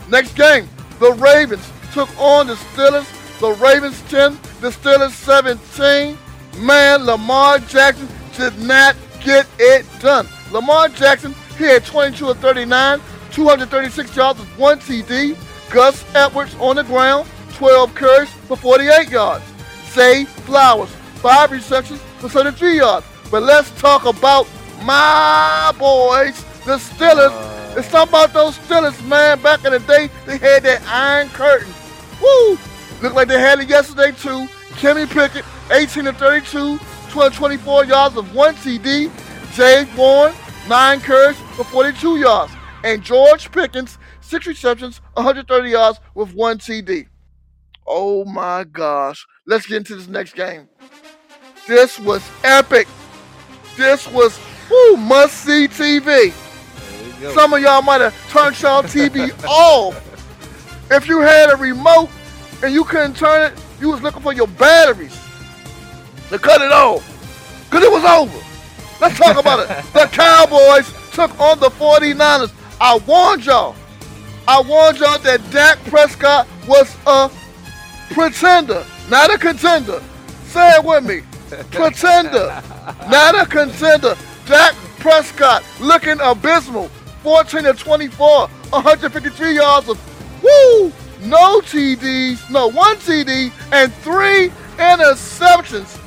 Next game, the Ravens took on the Steelers. The Ravens 10, the Steelers 17. Man, Lamar Jackson did not get it done. Lamar Jackson, he had 22 of 39, 236 yards with one TD. Gus Edwards on the ground, 12 carries for 48 yards. Zay Flowers, five receptions for 73 yards. But let's talk about my boys, the Steelers. Uh. It's something about those Steelers, man. Back in the day, they had that iron curtain. Woo! Looked like they had it yesterday too. Kenny Pickett, 18 to 32, 224 yards of one TD. Jay Bourne, nine carries for 42 yards. And George Pickens, six receptions, 130 yards with one TD. Oh my gosh. Let's get into this next game. This was epic. This was woo, must see TV. There you go. Some of y'all might have turned y'all TV off. If you had a remote and you couldn't turn it, you was looking for your batteries to cut it off. Because it was over. Let's talk about it. The Cowboys took on the 49ers. I warned y'all. I warned y'all that Dak Prescott was a Pretender, not a contender. Say it with me. Pretender, not a contender. Dak Prescott looking abysmal. 14 to 24, 153 yards of woo, no TDs, no one TD, and three interceptions.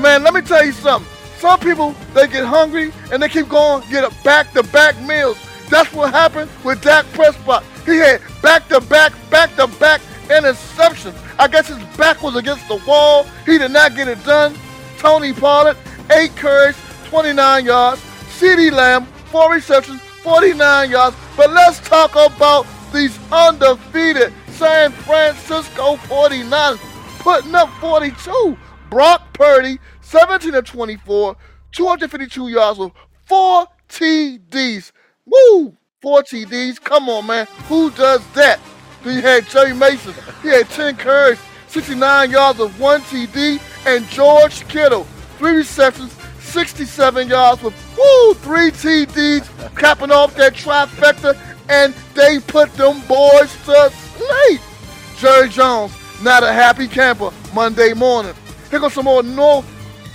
Man, let me tell you something. Some people they get hungry and they keep going, get a back-to-back meals. That's what happened with Dak Prescott. He had back-to-back, back-to-back interceptions. I guess his back was against the wall. He did not get it done. Tony Pollard, eight carries, 29 yards. CeeDee Lamb, four receptions, 49 yards. But let's talk about these undefeated San Francisco 49ers putting up 42. Brock Purdy, 17 of 24, 252 yards with four TDs. Woo! Four TDs. Come on, man. Who does that? You had Jerry Mason. He had 10 carries, 69 yards of one TD, and George Kittle, three receptions, 67 yards with woo, three TDs, capping off that trifecta, and they put them boys to sleep. Jerry Jones, not a happy camper Monday morning. Here goes some more no,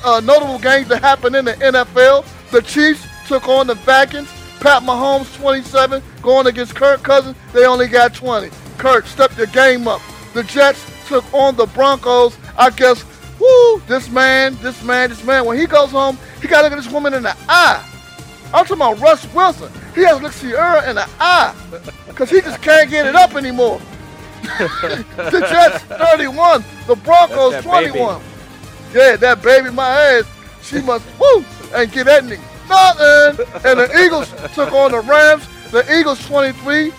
uh, notable games that happened in the NFL. The Chiefs took on the Vikings. Pat Mahomes, 27, going against Kirk Cousins. They only got 20. Kirk stepped the game up. The Jets took on the Broncos. I guess, whoo, this man, this man, this man, when he goes home, he got to look at this woman in the eye. I'm talking about Russ Wilson. He has to look Ciara in the eye because he just can't get it up anymore. the Jets 31, the Broncos That's that 21. Yeah, that baby my ass, she must woo and get that nigga nothing. And the Eagles took on the Rams. The Eagles 23,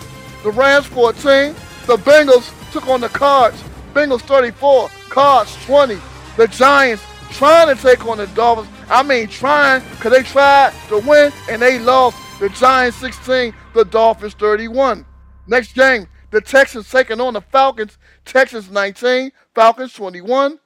the Rams 14. The Bengals took on the Cards. Bengals 34, Cards 20. The Giants trying to take on the Dolphins. I mean trying, because they tried to win and they lost. The Giants 16, the Dolphins 31. Next game, the Texans taking on the Falcons. Texans 19, Falcons 21.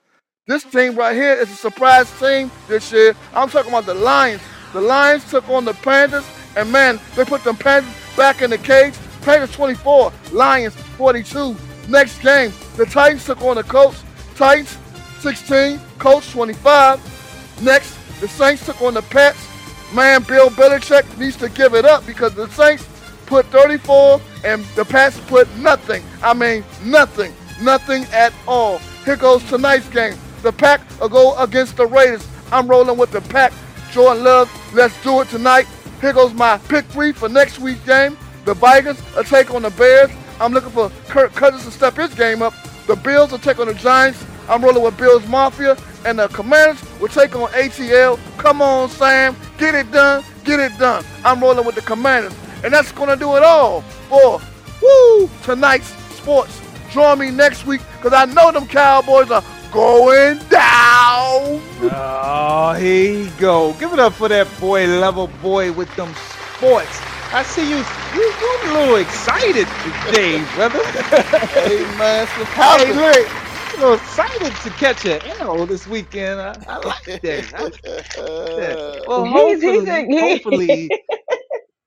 This team right here is a surprise team this year. I'm talking about the Lions. The Lions took on the Panthers, and man, they put the Panthers back in the cage. Panthers 24, Lions 42. Next game, the Titans took on the Colts. Titans 16, Colts 25. Next, the Saints took on the Pets. Man, Bill Belichick needs to give it up because the Saints put 34 and the Pats put nothing. I mean, nothing. Nothing at all. Here goes tonight's game. The Pack will go against the Raiders. I'm rolling with the Pack. Jordan Love, let's do it tonight. Here goes my pick three for next week's game. The Vikings will take on the Bears. I'm looking for Kirk Cousins to step his game up. The Bills will take on the Giants. I'm rolling with Bills Mafia. And the Commanders will take on ATL. Come on, Sam. Get it done. Get it done. I'm rolling with the Commanders. And that's going to do it all for woo tonight's sports. Join me next week because I know them Cowboys are going down. Oh, here you go. Give it up for that boy, Lover Boy with them sports. I see you, you, you a little excited today, brother. hey, man, it's what's hey, look, a little excited to catch an arrow this weekend. I, I like that. I like that. Well, He's- hopefully, he's a- he- hopefully,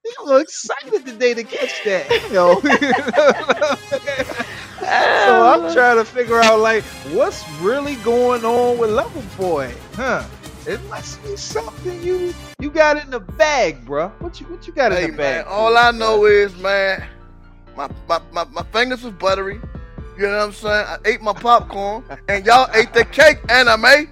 you a little excited today to catch that arrow. So oh, I'm trying to figure out like what's really going on with Lover Boy, huh? It must be something you you got in the bag, bruh. What you what you got Hey, in the bag? all I know is, man, my, my, my, my fingers was buttery. You know what I'm saying? I ate my popcorn, and y'all ate the cake, anime.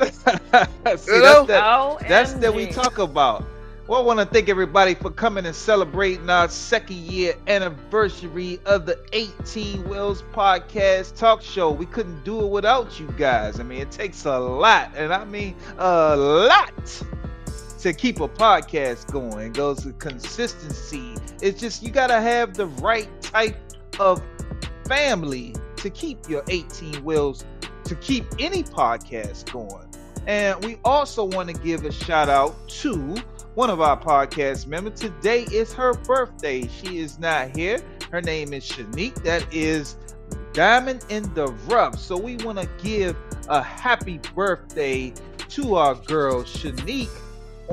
See, You know? that's that, that's that we talk about. Well, I want to thank everybody for coming and celebrating our second year anniversary of the 18 Wheels Podcast Talk Show. We couldn't do it without you guys. I mean, it takes a lot, and I mean a lot to keep a podcast going. It goes with consistency. It's just you gotta have the right type of family to keep your 18 wheels to keep any podcast going. And we also want to give a shout out to one of our podcast members. Today is her birthday. She is not here. Her name is Shanique. That is Diamond in the Rough. So we want to give a happy birthday to our girl Shanique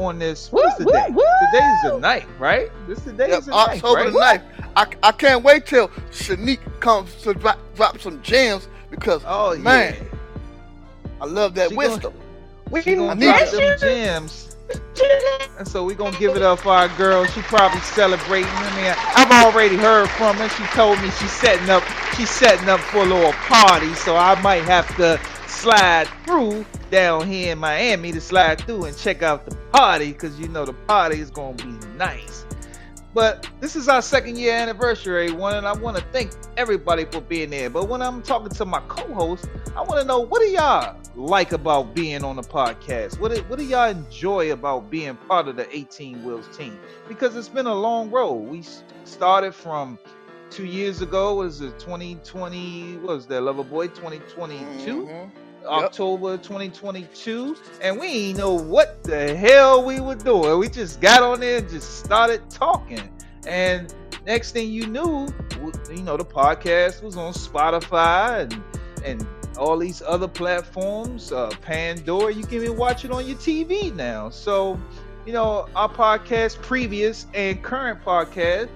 on this. What is Woo, the day? woo! Today's the night, right? This today Yep, is the night, right? the 9th. I, I can't wait till Shanique comes to drop, drop some gems because Oh man, yeah. I love that She gonna- wisdom. We She gonna need drop them gems. And so we're gonna give it up for our girl. She probably celebrating. I mean, I've already heard from her. She told me she's setting up. She's setting up for a little party. So I might have to slide through down here in Miami to slide through and check out the party because you know the party is gonna be nice. But this is our second year anniversary one, and I want to thank everybody for being there. But when I'm talking to my co-host, I want to know what do y'all like about being on the podcast? What do, what do y'all enjoy about being part of the 18 Wheels team? Because it's been a long road. We started from two years ago. Was it 2020? What was that, Lover Boy? 2022. Mhm. October 2022, and we ain't know what the hell we were doing. We just got on there and just started talking, and next thing you knew, you know, the podcast was on Spotify and and all these other platforms, uh, Pandora. You can even watch it on your TV now. So, you know, our podcast, previous and current podcast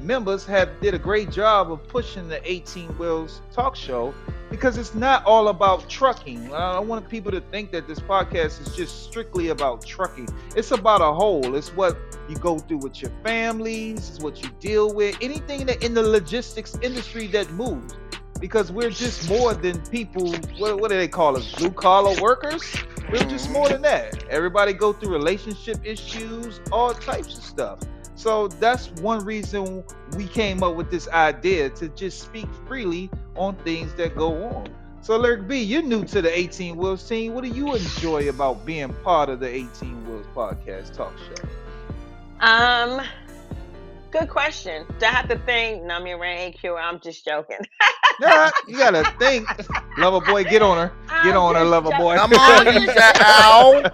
members have did a great job of pushing the 18 Wheels Talk Show because it's not all about trucking. I don't want people to think that this podcast is just strictly about trucking. It's about a whole. It's what you go through with your families, it's what you deal with, anything that in the logistics industry that moves. Because we're just more than people. What, what do they call us? Blue collar workers. We're just more than that. Everybody go through relationship issues, all types of stuff. So that's one reason we came up with this idea to just speak freely on things that go on. So, Lyric B, you're new to the 18 Wheels team. What do you enjoy about being part of the 18 Wheels podcast talk show? Um, good question. Do I have to think? No, I mean, Ray AQ. I'm just joking. Yeah, you gotta think. Lover boy, get on her. Get I'm on her, just lover jo- boy. Come on, I'm you just- child.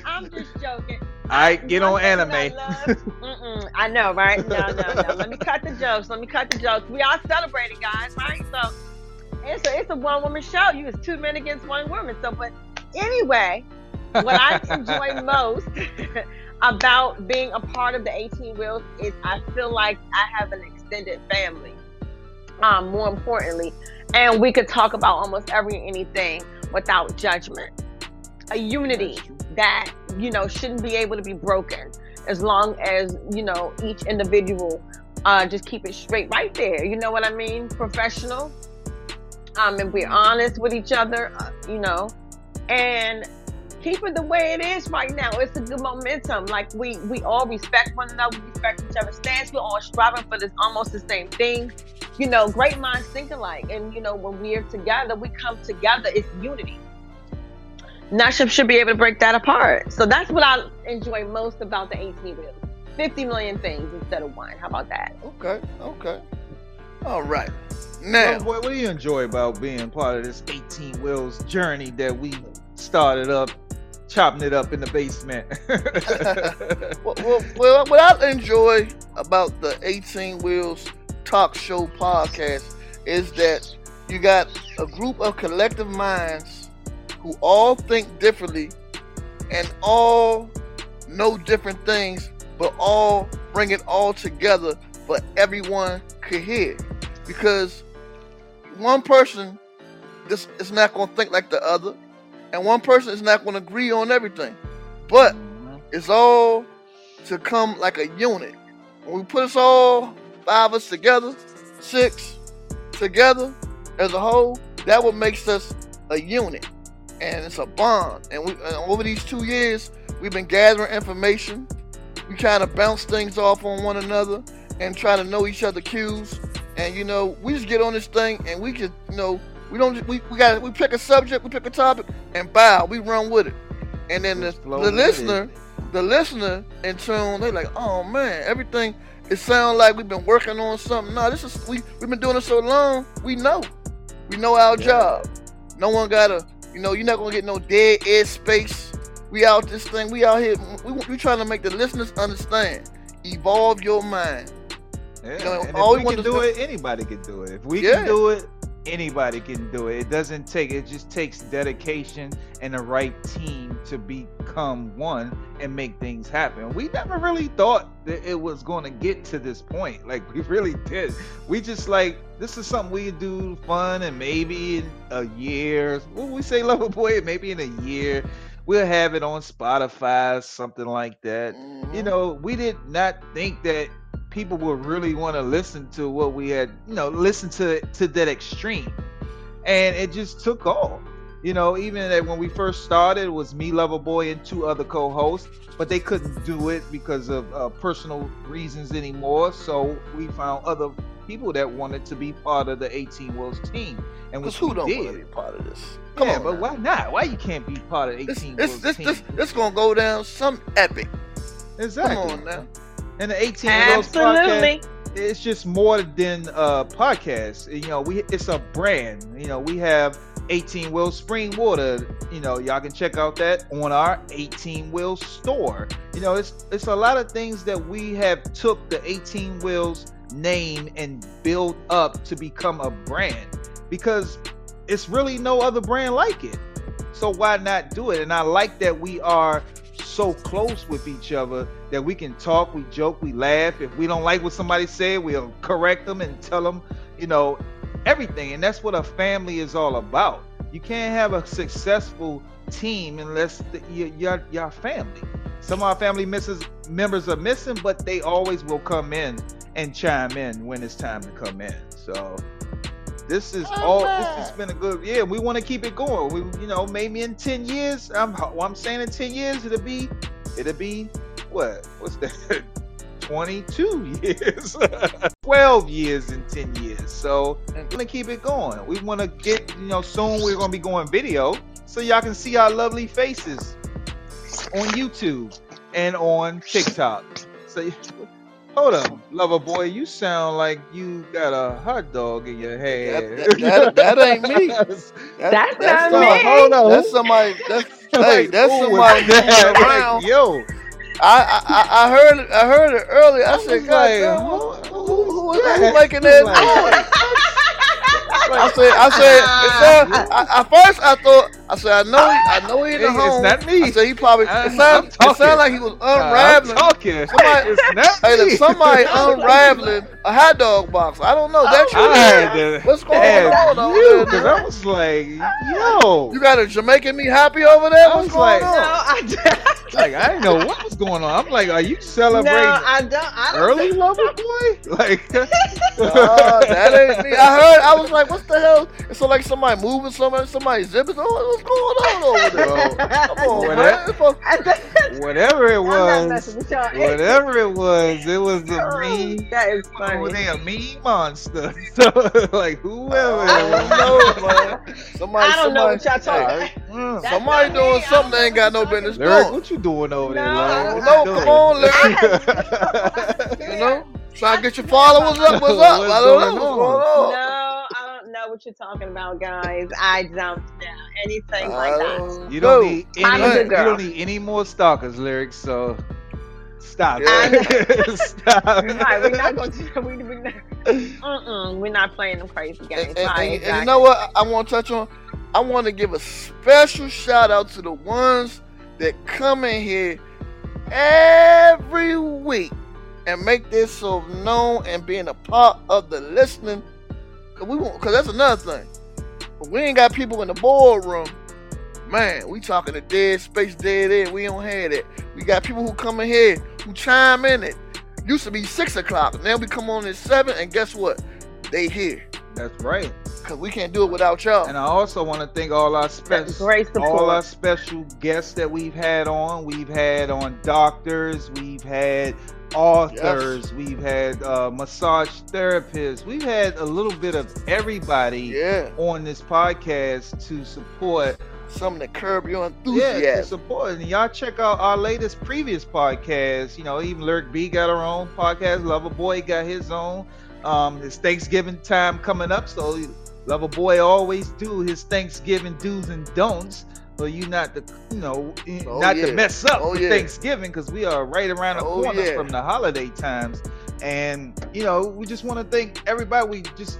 I'm just joking. All right, get on anime. I, I know, right? No, no, no. Let me cut the jokes. Let me cut the jokes. We are celebrating, guys, right? So it's a it's a one woman show. You it's two men against one woman. So, but anyway, what I enjoy most about being a part of the 18 Wheels is I feel like I have an extended family. Um, more importantly, and we could talk about almost every anything without judgment. A unity that you know shouldn't be able to be broken as long as you know each individual uh, just keep it straight right there. You know what I mean? Professional. Um, and we're honest with each other. Uh, you know, and keep it the way it is right now. It's a good momentum. Like we we all respect one another. We respect each other's stance. We're all striving for this almost the same thing. You know, great minds think alike. And you know, when we're together, we come together. It's unity. Naship should be able to break that apart. So that's what I enjoy most about the 18 wheels. 50 million things instead of one. How about that? Okay, okay. All right. Now, Lover boy, what do you enjoy about being part of this 18 Wheels journey that we started up, chopping it up in the basement? well, well, well, what I enjoy about the 18 Wheels Talk Show podcast is that you got a group of collective minds who all think differently and all know different things, but all bring it all together for everyone could hear. Because one person this is not going to think like the other, and one person is not going to agree on everything. But mm-hmm. it's all to come like a unit. When we put us all, five of us together, six together as a whole, that what makes us a unit. And it's a bond. And we and over these two years, we've been gathering information. We kind of bounce things off on one another and try to know each other cues. And you know, we just get on this thing and we just, you know, we don't we, we got we pick a subject, we pick a topic, and bow, we run with it. And then the, the listener, the listener in tune, they like, oh man, everything it sounds like we've been working on something. No, this is we we've been doing it so long, we know. We know our Yeah. job. No one gotta, you know, you're not gonna get no dead air space. We out this thing, we out here, we we trying to make the listeners understand. Evolve your mind. Yeah, know, and if all we we can do do- it, anybody can do it. If we Yeah. can do it, anybody can do it. It doesn't take it just takes dedication and the right team to become one and make things happen. We never really thought that it was going to get to this point. Like we really did. We just like this is something we do fun and maybe in a year. What we say, Lover Boy? Maybe in a year we'll have it on Spotify, something like that. Mhm. You know, we did not think that people would really want to listen to what we had, you know, listen to to that extreme. And it just took off. You know, even that when we first started, it was me, Lover Boy, and two other co-hosts, but they couldn't do it because of uh, personal reasons anymore. So we found other people that wanted to be part of the 18 Wheels team, and which who don't did. want to be part of this? Come yeah, on, but now. why not? Why you can't be part of 18 This, Wolves this, this, team? this, this gonna go down some epic. exactly. Come on now. And the 18 Wheels Podcast, it's just more than a podcast. You know, we it's a brand. You know, we have 18 Wheels Spring Water. You know, y'all can check out that on our 18 Wheel store. You know, it's it's a lot of things that we have took the 18 Wheels name and built up to become a brand because it's really no other brand like it. So why not do it? And I like that we are so close with each other that we can talk, we joke, we laugh. If we don't like what somebody said, we'll correct them and tell them, you know, everything. And that's what a family is all about. You can't have a successful team unless the, you, you're, you're family. Some of our family misses, members are missing, but they always will come in and chime in when it's time to come in. So this is oh, all. This has been a good. Yeah, we want to keep it going. We, you know, maybe in ten years. I'm. well, I'm saying in ten years it'll be. It'll be what? What's that? 22 years 12 years and 10 years so we're gonna keep it going we want to get you know soon we're gonna be going video so y'all can see our lovely faces on youtube and on tiktok so hold up lover boy you sound like you got a hot dog in your hand That- that- that ain't me. That- That's not some- me. hold on That's somebody. That's hey, Like, that's somebody that? around. Like, yo I, I I- I heard. I heard it earlier. I, I said, was God, like, who- who, who- who, who's who, that? who making that noise? I said, I said, it sound, I, at first I thought, I said, I know, he, I know he in the It's home. not me. I said he probably. I'm- It sound, I'm it talking. sound like he was I'm unraveling. talking. Somebody- it's not Hey, me. somebody unraveling a hot dog box. I don't know. That's you. I had to What's going add on over you there, because? I was like, yo, You got a Jamaican me happy over there? I What's was going like- No, on? I don't. Like I didn't know what was going on. I'm like, are you No, celebrating I don't. I don't early lover boy? Like, Nah, that ain't me. I heard. I was like, "What the hell?" It's so like somebody moving, somebody, somebody zipping. Oh, what's going on over there? Bro, Come on, What man. that- It's supposed- I don't- whatever it I'm was, messing with whatever it was, it was the Oh, mean. That is Over funny. there, mean monster. So, like, whoever. Oh. I it don't know, man. Somebody, I don't know what y'all somebody, talking. hey. Somebody doing me. Something don't they ain't got no business Lyric, doing. what you doing over there, No, Lyric? No, you come on, Lyric. You know, try to get your followers up. What's up? What's I don't know going what's on? going No. I don't know what you're talking about, guys. I don't know anything I like that. You don't know. need I'm any. a good You girl. don't need any more stalkers, lyrics. So stop. Yeah. stop. Right, we're not going to. We, we not, mm-mm, we're not playing them crazy games. And, and- Right, and- and you exactly. know what? I want to touch on. I want to give a special shout out to the ones that come in here every week and make this so known and being a part of the listening. Cause we want, cause that's another thing. We ain't got people in the boardroom. Man, we talking to dead space, dead end. We don't have that. We got people who come in here who chime in it. Used to be six o'clock. Now we come on at seven, and guess what? They here. That's right. Cause we can't do it without y'all. And I also want to thank all our special, all our special guests that we've had on. We've had on doctors. We've had authors. We've had uh, massage therapists. We've had a little bit of everybody yeah, on this podcast to support something to curb your Yeah, to enthusiasm. support. And y'all check out our latest previous podcast. You know, even Lyric B got her own podcast. Lover Boy got his own. Um, it's Thanksgiving time coming up, so Lover Boy always do his Thanksgiving do's and don'ts. So you not to, you know, Oh, not yeah. to mess up Oh, yeah. Thanksgiving because we are right around the Oh, corner yeah. from the holiday times. And you know, we just want to thank everybody. We just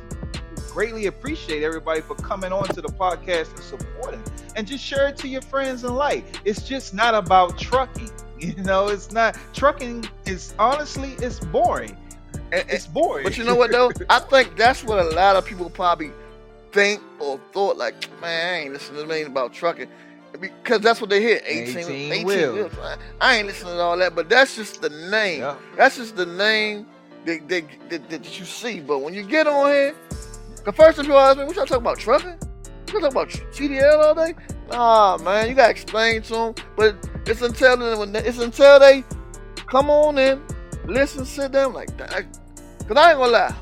greatly appreciate everybody for coming on to the podcast and supporting. And just share it to your friends and like. It's just not about trucking. You know, it's not trucking is honestly it's boring. It's boring. But you know what though? I think that's what a lot of people probably think or thought. Like, man, I ain't listening to anything about trucking because that's what they hear. 18, 18 18, wheels. wheels. I- I ain't listening to all that. But that's just the name. Yeah. That's just the name that, that, that, that you see. But when you get on here, the first thing people ask me, what y'all talking about trucking? You talking about CDL all day? Nah, man, you gotta explain to them. But it's until they, it's until they come on in, listen, sit down like that. Cause I ain't gonna lie.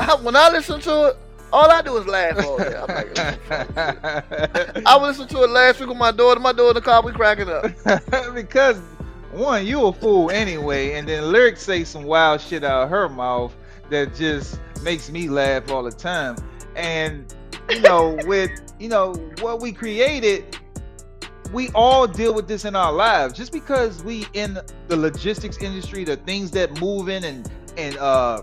I, when I listen to it, all I do is laugh all day. I'm like, I was listening to it last week with my daughter. My daughter in the car, we cracking up. because one, you a fool anyway, and then lyrics say some wild shit out of her mouth that just makes me laugh all the time. And you know, with you know what we created, we all deal with this in our lives. Just because we in the logistics industry, the things that move in and and uh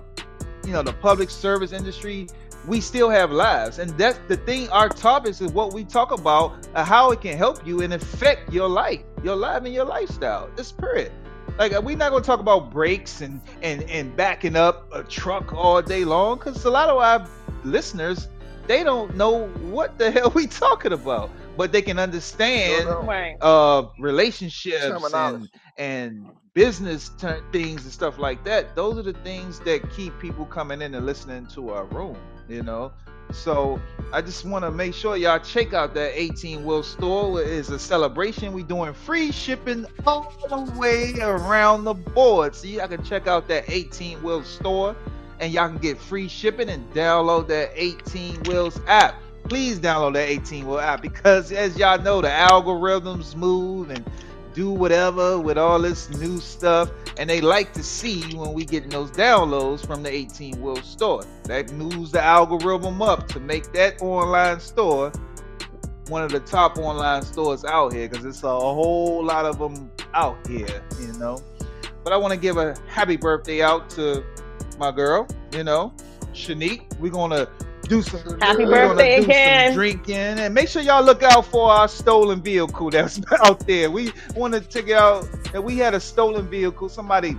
you know the public service industry, we still have lives, and that's the thing. Our topics is what we talk about, uh, how it can help you and affect your life, your life, and your lifestyle. The spirit. Like uh, we're not gonna talk about brakes and and and backing up a truck all day long, because a lot of our listeners they don't know what the hell we talking about, but they can understand Right. uh relationships and, and business ter- things and stuff like that those are the things that keep people coming in and listening to our room you know? So i just want to make sure y'all check out that 18 wheel store It is a celebration. We doing free shipping all the way around the board. See, y'all can check out that 18 wheel store and y'all can get free shipping and download that 18 wheels app. Please download that 18 wheel app because as y'all know the algorithms move and do whatever with all this new stuff and they like to see when we getting those downloads from the 18 wheel store. That moves the algorithm up to make that online store one of the top online stores out here because it's a whole lot of them out here you know? But i want to give a happy birthday out to my girl you know shanique. We're gonna do some Happy birthday again. drinking. And make sure y'all look out for our stolen vehicle that's out there. We want to check out that we had a stolen vehicle. Somebody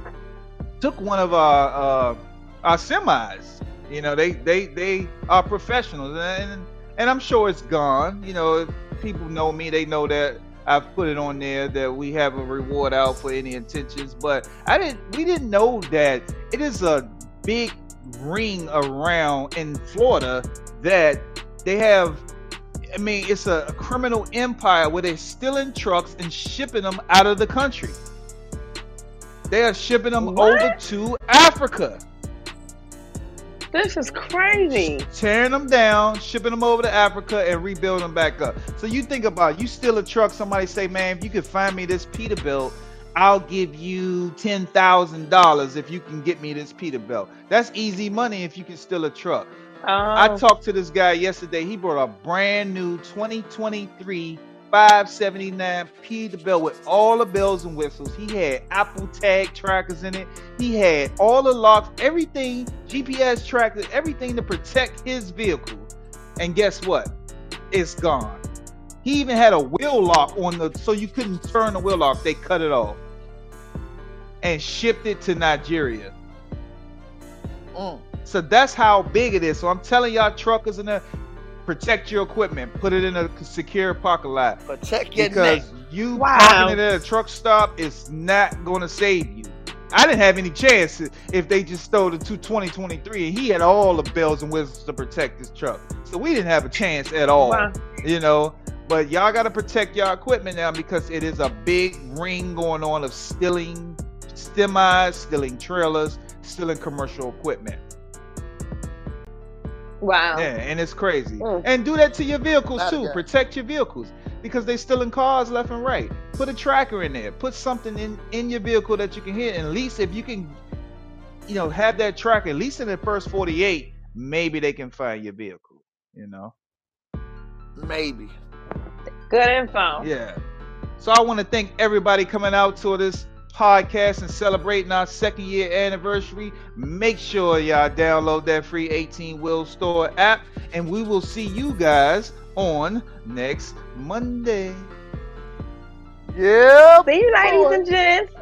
took one of our uh our semis. You know they they they are professionals. And and i'm sure it's gone. You know if people know me they know that i've put it on there that we have a reward out for any intentions. But i didn't we didn't know that it is a big ring around in florida that they have I mean, it's a, a criminal empire where they're stealing trucks and shipping them out of the country. They are shipping them What? over to Africa, This is crazy. tearing them down, shipping them over to Africa, and rebuilding them back up. So you think about it, you steal a truck, somebody say, "Man, if you could find me this Peterbilt, I'll give you ten thousand dollars if you can get me this Peterbilt." That's easy money if you can steal a truck. I Oh, talked to this guy yesterday. He brought a brand new 2023 579 Peterbilt with all the bells and whistles. He had Apple Tag trackers in it. He had all the locks, everything, GPS trackers, everything to protect his vehicle. And guess what? It's gone. He even had a wheel lock on the so you couldn't turn the wheel lock. They cut it off and shipped it to Nigeria. Mm. So that's how big it is. So I'm telling y'all, truckers in there, protect your equipment. Put it in a secure parking lot Protect your because neck. you Wow. parking it at a truck stop is not going to save you. I didn't have any chance if they just stole the two 2023 and he had all the bells and whistles to protect his truck. So we didn't have a chance at all, wow. you know. But y'all got to protect your equipment now because it is a big ring going on of stealing semis, stealing trailers, stealing commercial equipment. Wow. Yeah, and it's crazy. Mm. And do that to your vehicles Not too. yet. Protect your vehicles because they're stealing cars left and right. Put a tracker in there. Put something in in your vehicle that you can hit. And at least if you can, you know, have that tracker. At least in the first 48, maybe they can find your vehicle. You know. Maybe. Good info. Yeah. So I want to thank everybody coming out to this podcast and celebrating our second year anniversary. Make sure y'all download that free 18 Wheel Store app, and we will see you guys on next Monday. Yeah. See you, ladies and gents.